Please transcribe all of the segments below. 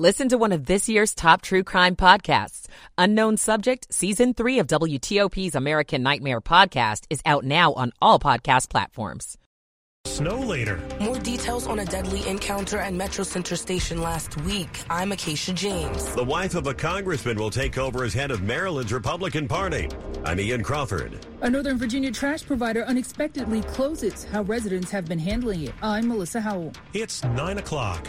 Listen to one of this year's top true crime podcasts. Unknown Subject, Season 3 of WTOP's American Nightmare podcast is out now on all podcast platforms. Snow later. More details on a deadly encounter at Metro Center Station last week. I'm Acacia James. The wife of a congressman will take over as head of Maryland's Republican Party. I'm Ian Crawford. A Northern Virginia trash provider unexpectedly closes. How residents have been handling it. I'm Melissa Howell. It's 9 o'clock.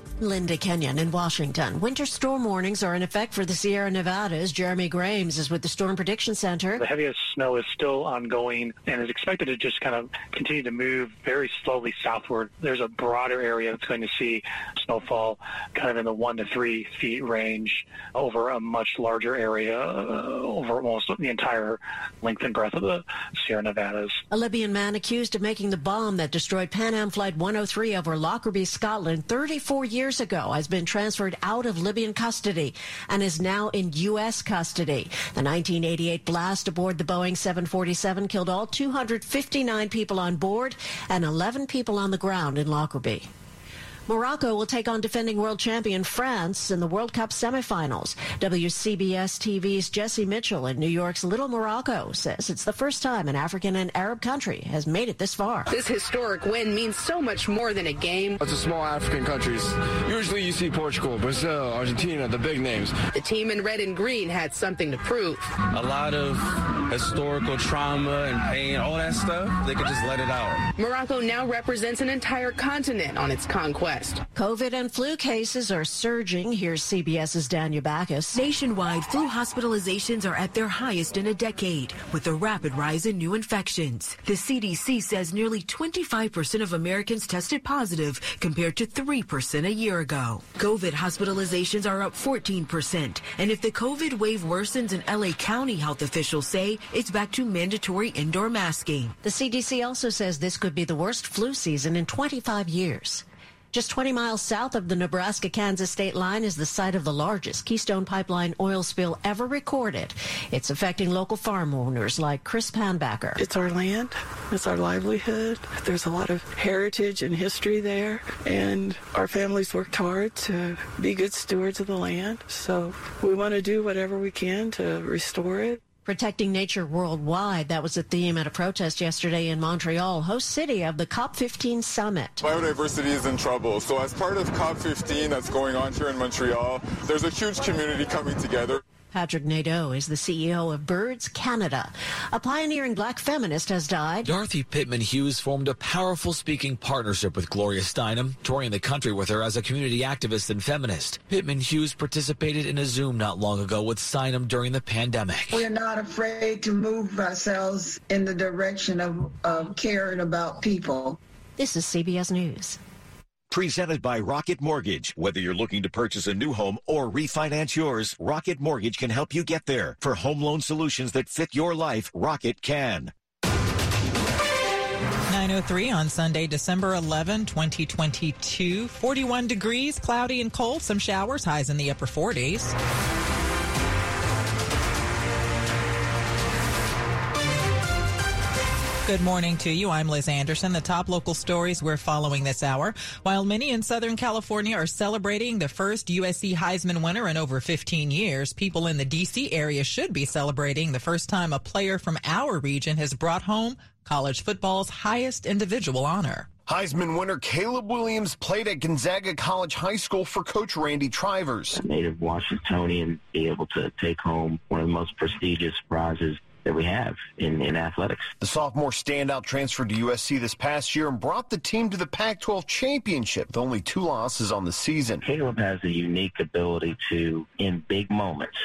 Linda Kenyon in Washington. Winter storm warnings are in effect for the Sierra Nevadas. Jeremy Grames is with the Storm Prediction Center. The heaviest snow is still ongoing and is expected to just kind of continue to move very slowly southward. There's a broader area that's going to see snowfall kind of in the one to three feet range over a much larger area, uh, over almost the entire length and breadth of the Sierra Nevadas. A Libyan man accused of making the bomb that destroyed Pan Am Flight 103 over Lockerbie, Scotland 34 years years ago has been transferred out of Libyan custody and is now in U.S. custody. The 1988 blast aboard the Boeing 747 killed all 259 people on board and 11 people on the ground in Lockerbie. Morocco will take on defending world champion France in the World Cup semifinals. WCBS TV's Jesse Mitchell in New York's Little Morocco says it's the first time an African and Arab country has made it this far. This historic win means so much more than a game. It's a small African countries. Usually you see Portugal, Brazil, Argentina, the big names. The team in red and green had something to prove. A lot of historical trauma and pain, all that stuff, they could just let it out. Morocco now represents an entire continent on its conquest. COVID and flu cases are surging. Here's CBS's Daniel Backus. Nationwide, flu hospitalizations are at their highest in a decade, with a rapid rise in new infections. The CDC says nearly 25% of Americans tested positive, compared to 3% a year ago. COVID hospitalizations are up 14%, and if the COVID wave worsens in LA County, health officials say it's back to mandatory indoor masking. The CDC also says this could be the worst flu season in 25 years. Just 20 miles south of the Nebraska Kansas state line is the site of the largest Keystone Pipeline oil spill ever recorded. It's affecting local farm owners like Chris Panbacker. It's our land, it's our livelihood. There's a lot of heritage and history there, and our families worked hard to be good stewards of the land. So we want to do whatever we can to restore it. Protecting nature worldwide. That was a theme at a protest yesterday in Montreal, host city of the COP15 summit. Biodiversity is in trouble. So as part of COP15 that's going on here in Montreal, there's a huge community coming together. Patrick Nadeau is the CEO of Birds Canada. A pioneering black feminist has died. Dorothy Pitman Hughes formed a powerful speaking partnership with Gloria Steinem, touring the country with her as a community activist and feminist. Pitman Hughes participated in a Zoom not long ago with Steinem during the pandemic. We're not afraid to move ourselves in the direction of, of caring about people. This is CBS News. Presented by Rocket Mortgage. Whether you're looking to purchase a new home or refinance yours, Rocket Mortgage can help you get there. For home loan solutions that fit your life, Rocket can. 903 on Sunday, December 11, 2022. 41 degrees, cloudy and cold, some showers, highs in the upper 40s. Good morning to you. I'm Liz Anderson. The top local stories we're following this hour. While many in Southern California are celebrating the first USC Heisman winner in over 15 years, people in the DC area should be celebrating the first time a player from our region has brought home college football's highest individual honor. Heisman winner Caleb Williams played at Gonzaga College High School for coach Randy Trivers. A native Washingtonian be able to take home one of the most prestigious prizes that we have in, in athletics. The sophomore standout transferred to USC this past year and brought the team to the Pac-12 championship with only two losses on the season. Caleb has a unique ability to, in big moments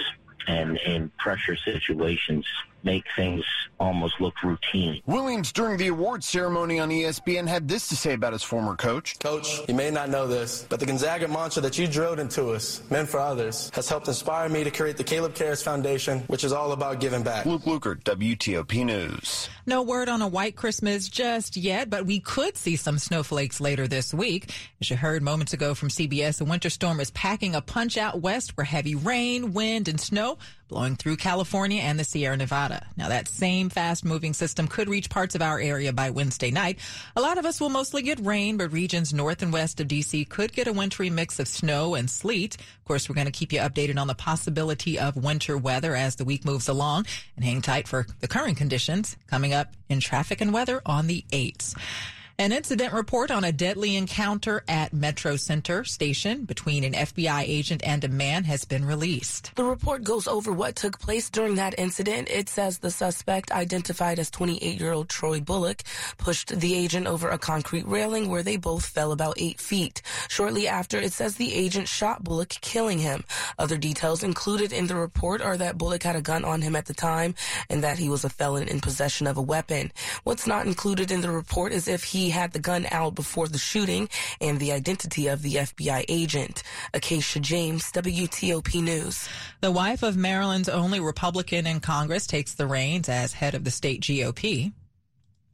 and in pressure situations, make things almost look routine. Williams, during the award ceremony on ESPN, had this to say about his former coach. Coach, you may not know this, but the Gonzaga mantra that you drilled into us, men for others, has helped inspire me to create the Caleb Cares Foundation, which is all about giving back. Luke Lukert, WTOP News. No word on a white Christmas just yet, but we could see some snowflakes later this week. As you heard moments ago from CBS, a winter storm is packing a punch out west where heavy rain, wind, and snow blowing through California and the Sierra Nevada. Now, that same fast moving system could reach parts of our area by Wednesday night. A lot of us will mostly get rain, but regions north and west of D.C. could get a wintry mix of snow and sleet. Of course, we're going to keep you updated on the possibility of winter weather as the week moves along and hang tight for the current conditions coming up in traffic and weather on the 8th. An incident report on a deadly encounter at Metro Center Station between an FBI agent and a man has been released. The report goes over what took place during that incident. It says the suspect, identified as 28 year old Troy Bullock, pushed the agent over a concrete railing where they both fell about eight feet. Shortly after, it says the agent shot Bullock, killing him. Other details included in the report are that Bullock had a gun on him at the time and that he was a felon in possession of a weapon. What's not included in the report is if he had the gun out before the shooting and the identity of the FBI agent. Acacia James, WTOP News. The wife of Maryland's only Republican in Congress takes the reins as head of the state GOP.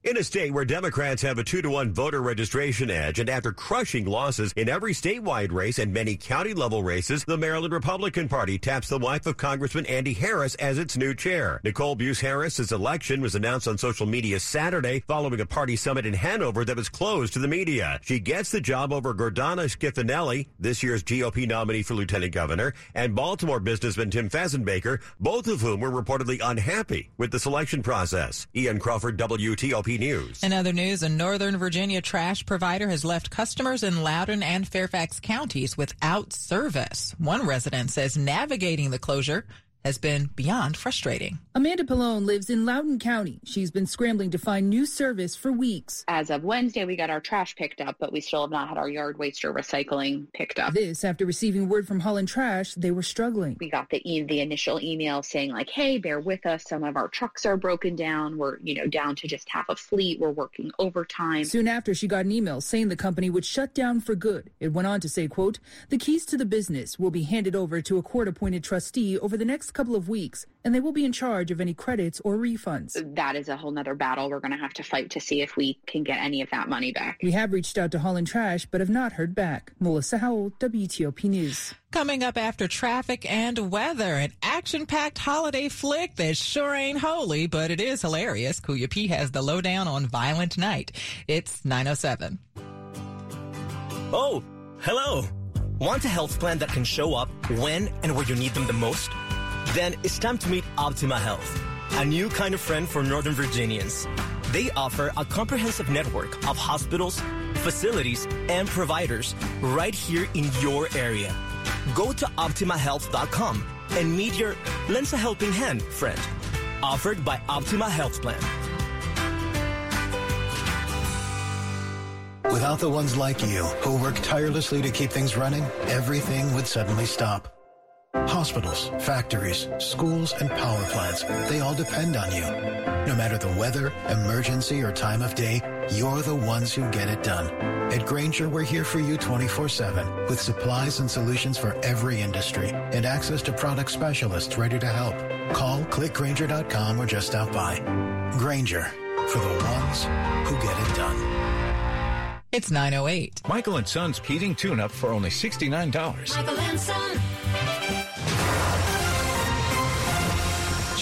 In a state where Democrats have a two to one voter registration edge, and after crushing losses in every statewide race and many county level races, the Maryland Republican Party taps the wife of Congressman Andy Harris as its new chair. Nicole Beus Harris's election was announced on social media Saturday following a party summit in Hanover that was closed to the media. She gets the job over Gordana Schifanelli, this year's GOP nominee for lieutenant governor, and Baltimore businessman Tim Fazenbaker, both of whom were reportedly unhappy with the selection process. Ian Crawford, WTOP News. In other news, a Northern Virginia trash provider has left customers in Loudoun and Fairfax counties without service. One resident says navigating the closure has been beyond frustrating. Amanda Pallone lives in Loudoun County. She's been scrambling to find new service for weeks. As of Wednesday, we got our trash picked up, but we still have not had our yard waste or recycling picked up. This after receiving word from Holland Trash they were struggling. We got the e- the initial email saying like, "Hey, bear with us. Some of our trucks are broken down. We're you know down to just half a fleet. We're working overtime." Soon after, she got an email saying the company would shut down for good. It went on to say, "quote The keys to the business will be handed over to a court-appointed trustee over the next couple of weeks, and they will be in charge of any credits or refunds. That is a whole nother battle we're going to have to fight to see if we can get any of that money back. We have reached out to Holland Trash, but have not heard back. Melissa Howell, WTOP News. Coming up after traffic and weather, an action-packed holiday flick that sure ain't holy, but it is hilarious. Kuya P has the lowdown on Violent Night. It's 907. Oh, hello. Want a health plan that can show up when and where you need them the most? Then it's time to meet Optima Health, a new kind of friend for Northern Virginians. They offer a comprehensive network of hospitals, facilities, and providers right here in your area. Go to OptimaHealth.com and meet your lends a helping hand friend. Offered by Optima Health Plan. Without the ones like you who work tirelessly to keep things running, everything would suddenly stop. Hospitals, factories, schools, and power plants, they all depend on you. No matter the weather, emergency, or time of day, you're the ones who get it done. At Grainger, we're here for you 24-7 with supplies and solutions for every industry and access to product specialists ready to help. Call clickgrainger.com or just stop by. Grainger for the ones who get it done. It's 908. Michael and Son's heating tune-up for only $69. Michael and Son.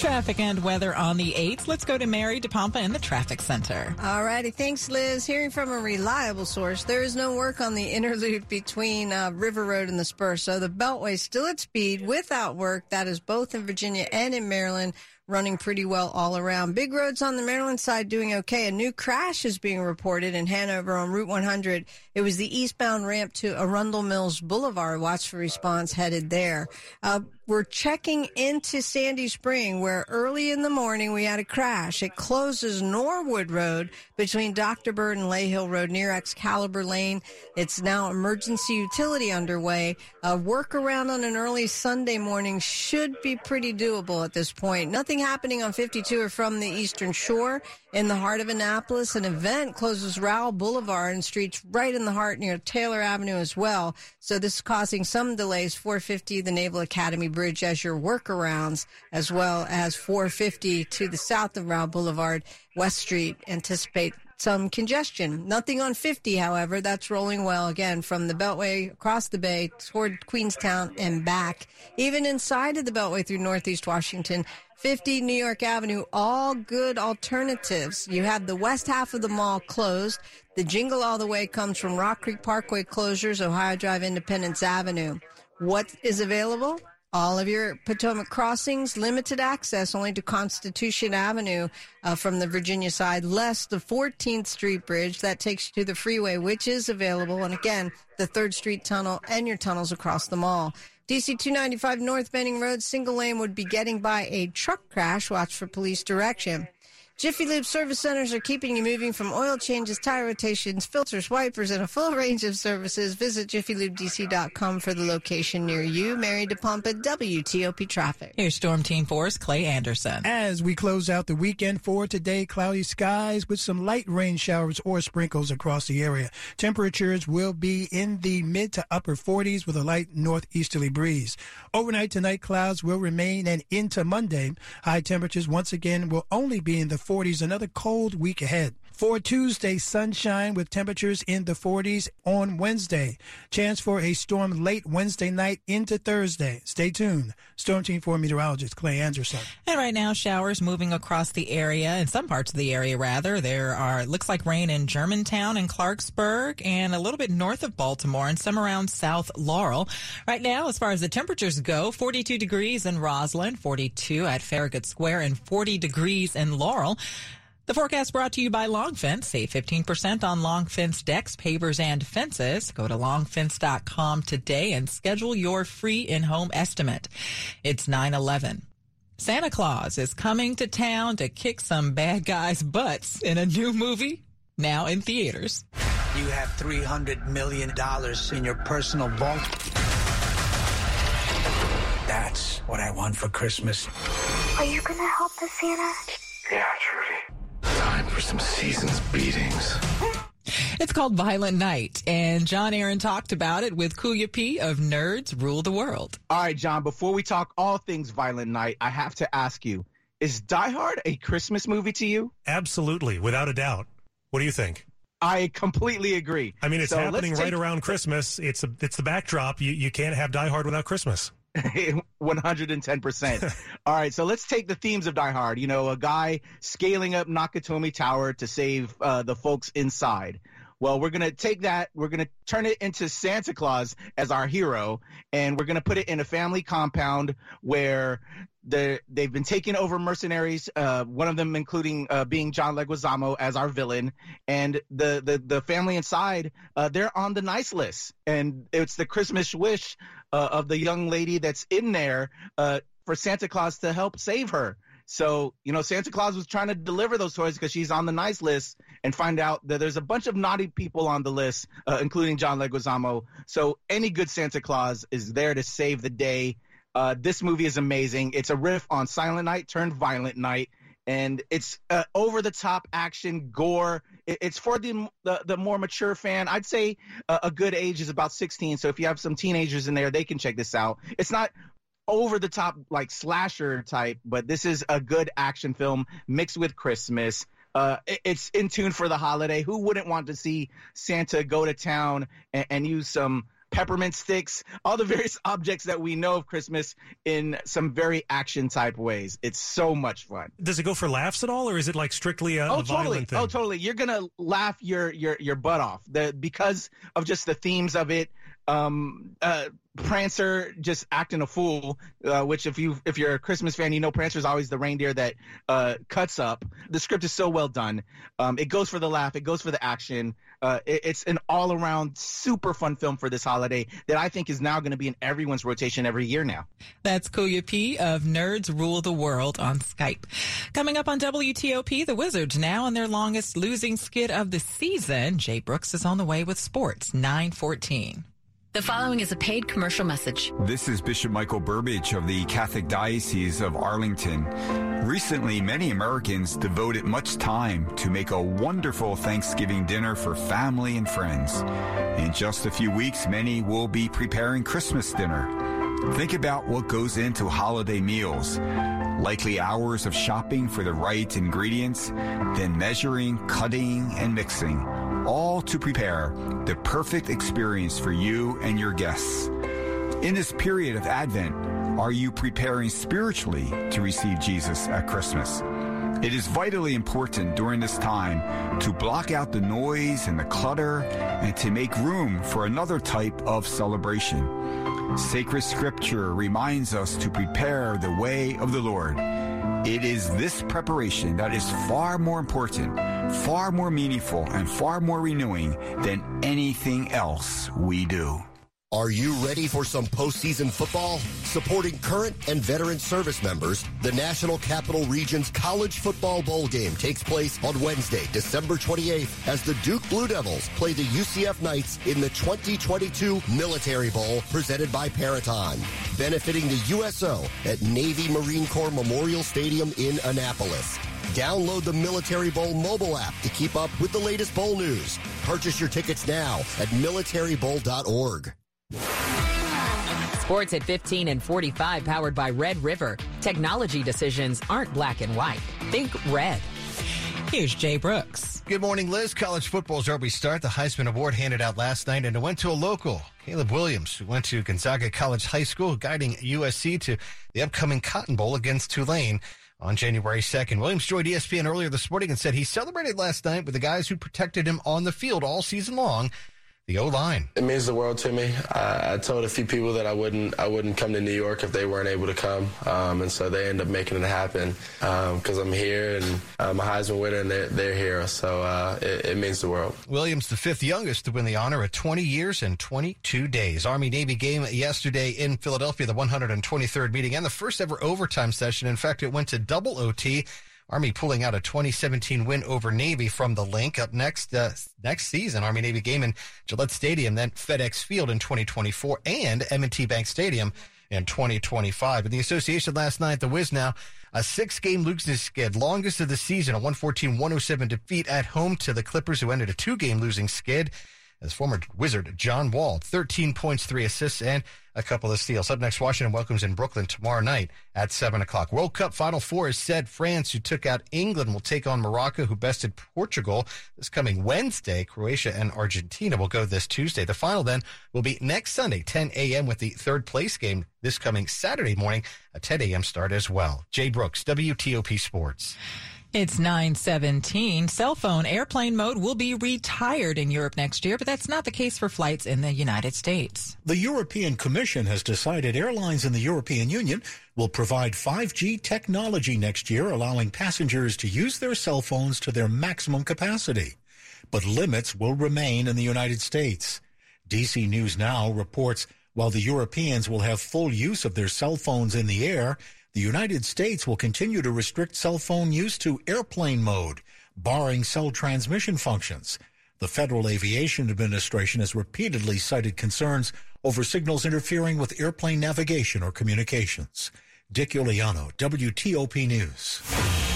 Traffic and weather on the 8th. Let's go to Mary DePompa in the traffic center. All righty. Thanks, Liz. Hearing from a reliable source, there is no work on the Inner Loop between uh, River Road and the Spur. So the Beltway still at speed without work. That is both in Virginia and in Maryland running pretty well all around. Big roads on the Maryland side doing okay. A new crash is being reported in Hanover on Route 100. It was the eastbound ramp to Arundel Mills Boulevard. Watch for response headed there. Uh, we're checking into Sandy Spring where early in the morning we had a crash. It closes Norwood Road between Dr. Bird and Layhill Road near Excalibur Lane. It's now emergency utility underway. A workaround on an early Sunday morning should be pretty doable at this point. Nothing happening on 52 or from the Eastern Shore. In the heart of Annapolis, an event closes Rowe Boulevard and streets right in the heart near Taylor Avenue as well. So this is causing some delays. 450, the Naval Academy Bridge as your workarounds, as well as 450 to the south of Rowe Boulevard, West Street. Anticipate some congestion. Nothing on 50, however. That's rolling well again from the Beltway across the bay toward Queenstown and back. Even inside of the Beltway through Northeast Washington, 50 New York Avenue, all good alternatives. You have the west half of the mall closed. The jingle all the way comes from Rock Creek Parkway closures, Ohio Drive, Independence Avenue. What is available? All of your Potomac crossings, limited access only to Constitution Avenue uh, from the Virginia side, less the 14th Street Bridge that takes you to the freeway, which is available. And again, the 3rd Street Tunnel and your tunnels across the mall. DC 295 North Benning Road, single lane would be getting by a truck crash. Watch for police direction. Jiffy Lube service centers are keeping you moving from oil changes, tire rotations, filters, wipers, and a full range of services. Visit jiffylubedc.com for the location near you. Mary DePompa, WTOP Traffic. Here's Storm Team 4's Clay Anderson. As we close out the weekend for today, cloudy skies with some light rain showers or sprinkles across the area. Temperatures will be in the mid to upper 40s with a light northeasterly breeze. Overnight tonight, clouds will remain and into Monday. High temperatures once again will only be in the 40s. Another cold week ahead. For Tuesday, sunshine with temperatures in the 40s on Wednesday. Chance for a storm late Wednesday night into Thursday. Stay tuned. Storm Team 4 meteorologist Clay Anderson. And right now, showers moving across the area, in some parts of the area rather. There are, looks like rain in Germantown and Clarksburg and a little bit north of Baltimore and some around South Laurel. Right now, as far as the temperatures go, 42 degrees in Rosslyn, 42 at Farragut Square, and 40 degrees in Laurel. The forecast brought to you by Long Fence. Save 15% on Long Fence decks, pavers, and fences. Go to longfence.com today and schedule your free in-home estimate. It's 9-11. Santa Claus is coming to town to kick some bad guys' butts in a new movie now in theaters. You have $300 million in your personal vault. That's what I want for Christmas. Are you gonna help us, Santa? Yeah, Trudy. Time for some season's beatings. It's called Violent Night, and John Aaron talked about it with Kuya P of Nerds Rule the World. All right, John, before we talk all things Violent Night, I have to ask you is Die Hard a Christmas movie to you? Absolutely, without a doubt. What do you think? I completely agree. I mean, it's So happening let's right take- around Christmas. It's a, it's the backdrop. You, you can't have Die Hard without Christmas. 110%. All right, so let's take the themes of Die Hard. You know, a guy scaling up Nakatomi Tower to save uh, the folks inside. Well, we're going to take that, we're going to turn it into Santa Claus as our hero, and we're going to put it in a family compound where the, they've been taking over mercenaries, uh, one of them including uh, being John Leguizamo as our villain, and the, the, the family inside, uh, they're on the nice list. And it's the Christmas wish uh, of the young lady that's in there uh, for Santa Claus to help save her. So, you know, Santa Claus was trying to deliver those toys because she's on the nice list and find out that there's a bunch of naughty people on the list, uh, including John Leguizamo. So any good Santa Claus is there to save the day. Uh, this movie is amazing. It's a riff on Silent Night turned Violent Night. And it's uh, over the top action, gore. It, it's for the, the the more mature fan. I'd say uh, a good age is about 16. So if you have some teenagers in there, they can check this out. It's not over the top like slasher type, but this is a good action film mixed with Christmas. Uh, it- it's in tune for the holiday. Who wouldn't want to see Santa go to town and, and use some peppermint sticks, all the various objects that we know of Christmas in some very action type ways? It's so much fun. Does it go for laughs at all, or is it like strictly a, Oh, totally. violent thing? Oh, totally. You're gonna laugh your your your butt off. The because of just the themes of it. Um, uh, Prancer just acting a fool, uh, which if you if you're a Christmas fan, you know Prancer's always the reindeer that uh, cuts up. The script is so well done. Um, it goes for the laugh. It goes for the action. Uh, it- it's an all around super fun film for this holiday that I think is now going to be in everyone's rotation every year now. That's Kuya P of Nerds Rule the World on Skype. Coming up on WTOP, the Wizards now in their longest losing skid of the season. Jay Brooks is on the way with sports. 914. The following is a paid commercial message. This is Bishop Michael Burbidge of the Catholic Diocese of Arlington. Recently, many Americans devoted much time to make a wonderful Thanksgiving dinner for family and friends. In just a few weeks, many will be preparing Christmas dinner. Think about what goes into holiday meals. Likely hours of shopping for the right ingredients, then measuring, cutting, and mixing, all to prepare the perfect experience for you and your guests. In this period of Advent, are you preparing spiritually to receive Jesus at Christmas? It is vitally important during this time to block out the noise and the clutter and to make room for another type of celebration. Sacred scripture reminds us to prepare the way of the Lord. It is this preparation that is far more important, far more meaningful, and far more renewing than anything else we do. Are you ready for some postseason football? Supporting current and veteran service members, the National Capital Region's College Football Bowl game takes place on Wednesday, December 28th as the Duke Blue Devils play the UCF Knights in the 2022 Military Bowl presented by Peraton, benefiting the USO at Navy Marine Corps Memorial Stadium in Annapolis. Download the Military Bowl mobile app to keep up with the latest bowl news. Purchase your tickets now at militarybowl.org. Sports at 15 and 45 powered by Red River. Technology decisions aren't black and white. Think red. Here's Jay Brooks. Good morning, Liz. College football's early start. The Heisman Award handed out last night, and it went to a local, Caleb Williams, who went to Gonzaga College High School, guiding USC to the upcoming Cotton Bowl against Tulane on January 2nd. Williams joined ESPN earlier this morning and said he celebrated last night with the guys who protected him on the field all season long the O line. It means the world to me. I, I, told a few people that I wouldn't I wouldn't come to New York if they weren't able to come, um, and so they end up making it happen because um, I'm here and I'm a Heisman winner and they're, they're here. So uh, it, it, means the world. Williams, the fifth youngest to win the honor at 20 years and 22 days. Army Navy game yesterday in Philadelphia, the 123rd meeting and the first ever overtime session. In fact, it went to double OT. Army pulling out a 2017 win over Navy from the Linc. Up next, uh, next season, Army Navy game in Gillette Stadium, then FedEx Field in 2024, and M&T Bank Stadium in 2025. In the association last night, the Wiz now a six-game losing skid, longest of the season, a 114-107 defeat at home to the Clippers, who ended a two-game losing skid as former Wizard John Wall, 13 points, three assists, and a couple of steals. Up next, Washington welcomes in Brooklyn tomorrow night at 7 o'clock. World Cup Final Four is said France, who took out England, will take on Morocco, who bested Portugal this coming Wednesday. Croatia and Argentina will go this Tuesday. The final then will be next Sunday, 10 a.m., with the third place game this coming Saturday morning, a 10 a.m. start as well. Jay Brooks, WTOP Sports. It's 917. Cell phone airplane mode will be retired in Europe next year, but that's not the case for flights in the United States. The European Commission has decided airlines in the European Union will provide 5G technology next year, allowing passengers to use their cell phones to their maximum capacity. But limits will remain in the United States. DC News Now reports while the Europeans will have full use of their cell phones in the air, the United States will continue to restrict cell phone use to airplane mode, barring cell transmission functions. The Federal Aviation Administration has repeatedly cited concerns over signals interfering with airplane navigation or communications. Dick Uliano, WTOP News.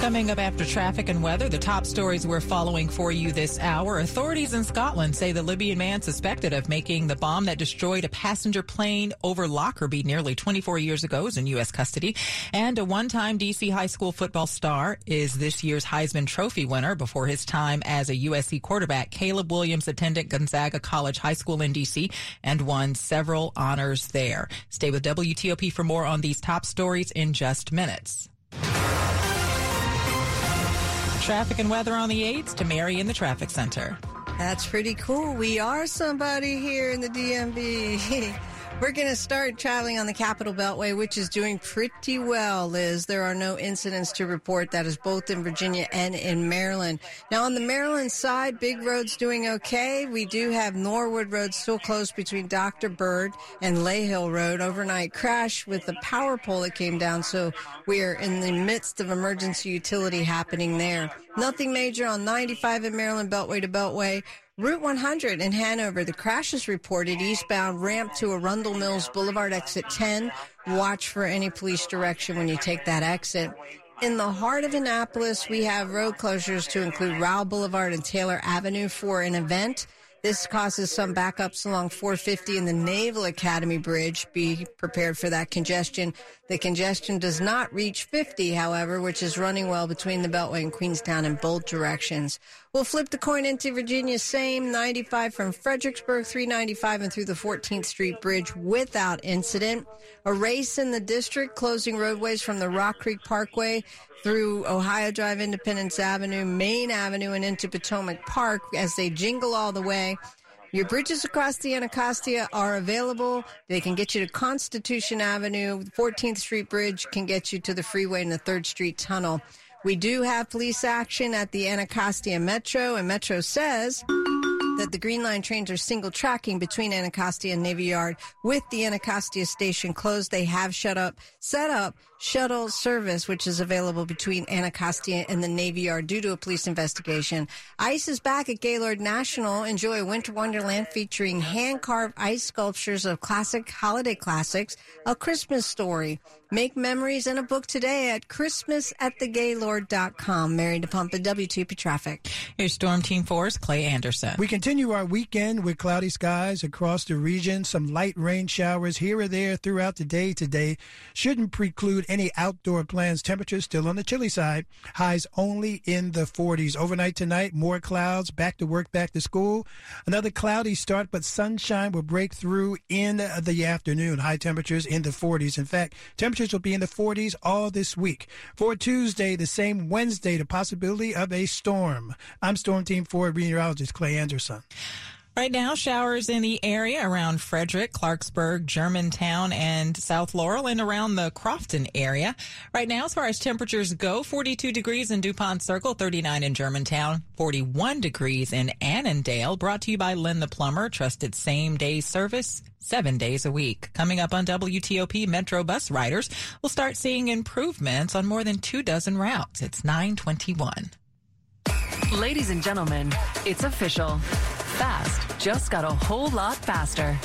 Coming up after traffic and weather, the top stories we're following for you this hour. Authorities in Scotland say the Libyan man suspected of making the bomb that destroyed a passenger plane over Lockerbie nearly 24 years ago is in U.S. custody. And a one-time D.C. high school football star is this year's Heisman Trophy winner. Before his time as a USC quarterback, Caleb Williams attended Gonzaga College High School in D.C. and won several honors there. Stay with WTOP for more on these top stories in just minutes. Traffic and weather on the 8s to Mary in the traffic center. That's pretty cool. We are somebody here in the DMV. We're going to start traveling on the Capital Beltway, which is doing pretty well, Liz. There are no incidents to report. That is both in Virginia and in Maryland. Now, on the Maryland side, Big Road's doing okay. We do have Norwood Road still closed between Dr. Bird and Layhill Road. Overnight crash with the power pole that came down. So we are in the midst of emergency utility happening there. Nothing major on 95 in Maryland, Beltway to Beltway. Route 100 in Hanover, the crash is reported eastbound ramp to Arundel Mills Boulevard exit 10. Watch for any police direction when you take that exit. In the heart of Annapolis, we have road closures to include Rowe Boulevard and Taylor Avenue for an event. This causes some backups along 450 and the Naval Academy Bridge. Be prepared for that congestion. The congestion does not reach 50, however, which is running well between the Beltway and Queenstown in both directions. We'll flip the coin into Virginia, same 95 from Fredericksburg, 395 and through the 14th Street Bridge without incident. A race in the district, closing roadways from the Rock Creek Parkway through Ohio Drive, Independence Avenue, Maine Avenue, and into Potomac Park as they jingle all the way. Your bridges across the Anacostia are available. They can get you to Constitution Avenue. The 14th Street Bridge can get you to the freeway and the 3rd Street Tunnel. We do have police action at the Anacostia Metro, and Metro says that the Green Line trains are single tracking between Anacostia and Navy Yard. With the Anacostia station closed, they have shut up, set up shuttle service, which is available between Anacostia and the Navy Yard due to a police investigation. Ice is back at Gaylord National. Enjoy a winter wonderland featuring hand carved ice sculptures of classic holiday classics, a Christmas story. Make memories in a book today at christmasatthegaylord.com. Mary DePompa, WTP Traffic. Here's Storm Team 4's Clay Anderson. We continue our weekend with cloudy skies across the region. Some light rain showers here or there throughout the day today shouldn't preclude any outdoor plans. Temperatures still on the chilly side. Highs only in the 40s. Overnight tonight, more clouds. Back to work, back to school. Another cloudy start, but sunshine will break through in the afternoon. High temperatures in the 40s. In fact, temperatures will be in the 40s all this week. For Tuesday, the same Wednesday, the possibility of a storm. I'm Storm Team 4 meteorologist Clay Anderson. Right now, showers in the area around Frederick, Clarksburg, Germantown, and South Laurel, and around the Crofton area. Right now, as far as temperatures go, 42 degrees in DuPont Circle, 39 in Germantown, 41 degrees in Annandale. Brought to you by Len the Plumber, trusted same day service seven days a week. Coming up on WTOP, Metro bus riders will start seeing improvements on more than two dozen routes. It's 921. Ladies and gentlemen, it's official. Fast just got a whole lot faster.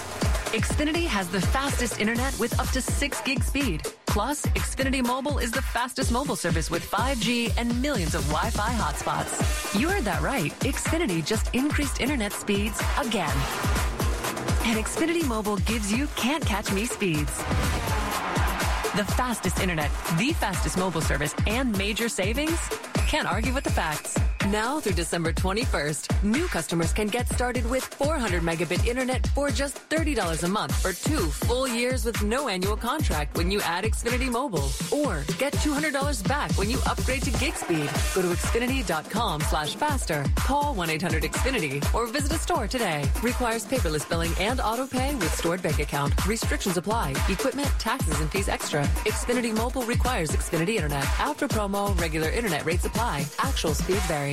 Xfinity has the fastest internet with up to 6 gig speed. Plus, Xfinity Mobile is the fastest mobile service with 5G and millions of Wi-Fi hotspots. You heard that right. Xfinity just increased internet speeds again. And Xfinity Mobile gives you can't catch me speeds. The fastest internet, the fastest mobile service, and major savings? Can't argue with the facts. Now through December 21st, new customers can get started with 400 megabit internet for just $30 a month for two full years with no annual contract when you add Xfinity Mobile. Or get $200 back when you upgrade to gig speed. Go to Xfinity.com slash faster. Call 1-800-XFINITY or visit a store today. Requires paperless billing and auto pay with stored bank account. Restrictions apply. Equipment, taxes, and fees extra. Xfinity Mobile requires Xfinity Internet. After promo, regular internet rates apply. Actual speed vary.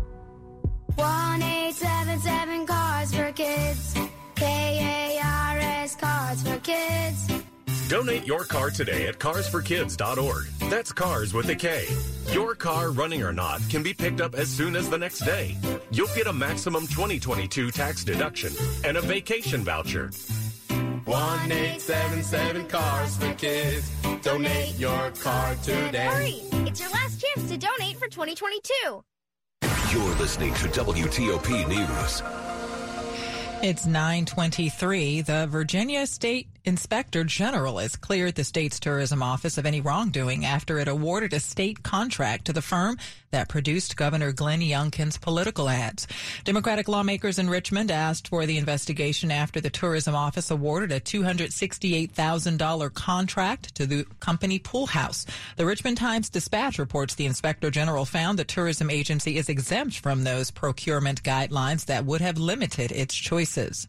1877 Cars for Kids. KARS Cars for Kids. Donate your car today at carsforkids.org. That's cars with a K. Your car, running or not, can be picked up as soon as the next day. You'll get a maximum 2022 tax deduction and a vacation voucher. 1877 Cars for Kids. Donate your car today. Hurry! It's your last chance to donate for 2022. You're listening to WTOP News. It's 923. The Virginia State Inspector General has cleared the state's tourism office of any wrongdoing after it awarded a state contract to the firm that produced Governor Glenn Youngkin's political ads. Democratic lawmakers in Richmond asked for the investigation after the tourism office awarded a $268,000 contract to the company Pool House. The Richmond Times Dispatch reports the Inspector General found the tourism agency is exempt from those procurement guidelines that would have limited its choices.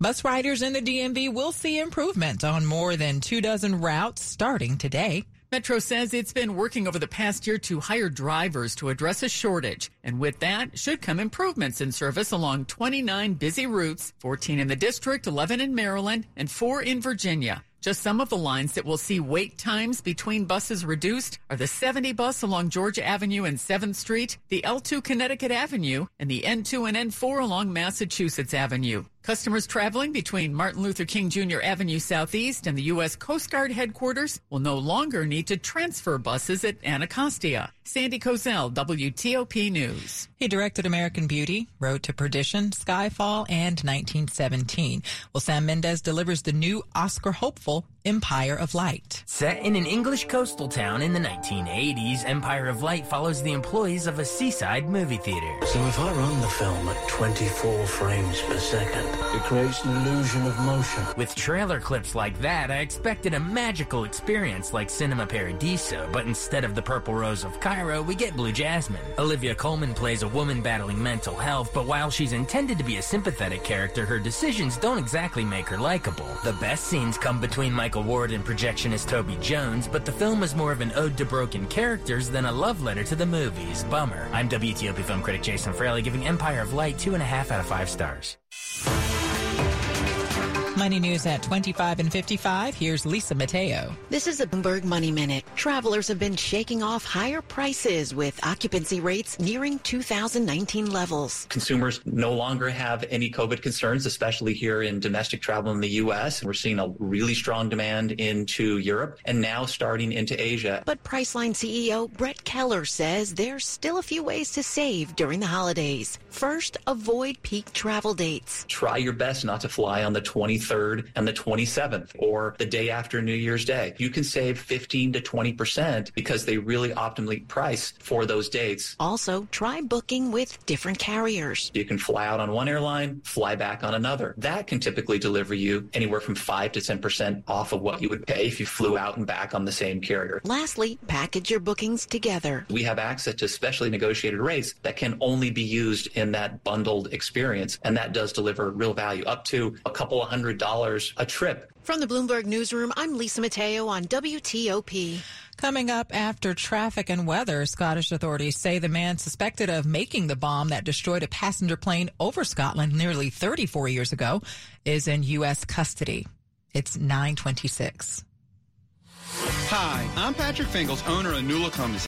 Bus riders in the DMV will see improvement on more than two dozen routes starting today. Metro says it's been working over the past year to hire drivers to address a shortage. And with that should come improvements in service along 29 busy routes, 14 in the district, 11 in Maryland, and 4 in Virginia. Just some of the lines that will see wait times between buses reduced are the 70 bus along Georgia Avenue and 7th Street, the L2 Connecticut Avenue, and the N2 and N4 along Massachusetts Avenue. Customers traveling between Martin Luther King Jr. Avenue Southeast and the U.S. Coast Guard headquarters will no longer need to transfer buses at Anacostia. Sandy Kozel, WTOP News. He directed American Beauty, Road to Perdition, Skyfall, and 1917. Well, Sam Mendes delivers the new Oscar hopeful Empire of Light. Set in an English coastal town in the 1980s, Empire of Light follows the employees of a seaside movie theater. So if I run the film at 24 frames per second, it creates an illusion of motion. With trailer clips like that, I expected a magical experience like Cinema Paradiso, but instead of the purple rose of Cairo, we get blue jasmine. Olivia Colman plays a woman battling mental health, but while she's intended to be a sympathetic character, her decisions don't exactly make her likable. The best scenes come between Michael Ward and projectionist Toby Jones, but the film is more of an ode to broken characters than a love letter to the movies. Bummer. I'm WTOP film critic Jason Fraley giving Empire of Light two and a half out of five stars. Money news at 25 and 55. Here's Lisa Mateo. This is a Bloomberg Money Minute. Travelers have been shaking off higher prices with occupancy rates nearing 2019 levels. Consumers no longer have any COVID concerns, especially here in domestic travel in the U.S. We're seeing a really strong demand into Europe and now starting into Asia. But Priceline CEO Brett Keller says there's still a few ways to save during the holidays. First, avoid peak travel dates. Try your best not to fly on the 23rd 23rd and the 27th or the day after New Year's Day. You can save 15 to 20% because they really optimally price for those dates. Also, try booking with different carriers. You can fly out on one airline, fly back on another. That can typically deliver you anywhere from 5 to 10% off of what you would pay if you flew out and back on the same carrier. Lastly, package your bookings together. We have access to specially negotiated rates that can only be used in that bundled experience, and that does deliver real value up to a couple of hundred dollars a trip. From the Bloomberg Newsroom, I'm Lisa Mateo on WTOP. Coming up after traffic and weather, Scottish authorities say the man suspected of making the bomb that destroyed a passenger plane over Scotland nearly 34 years ago is in U.S. custody. It's 926. Hi, I'm Patrick Fingles, owner of Newell Homes.